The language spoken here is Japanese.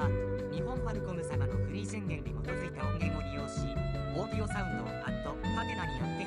は日本ファルコム様のフリー宣言に基づいた音源を利用しオーディオサウンドアットカテナによって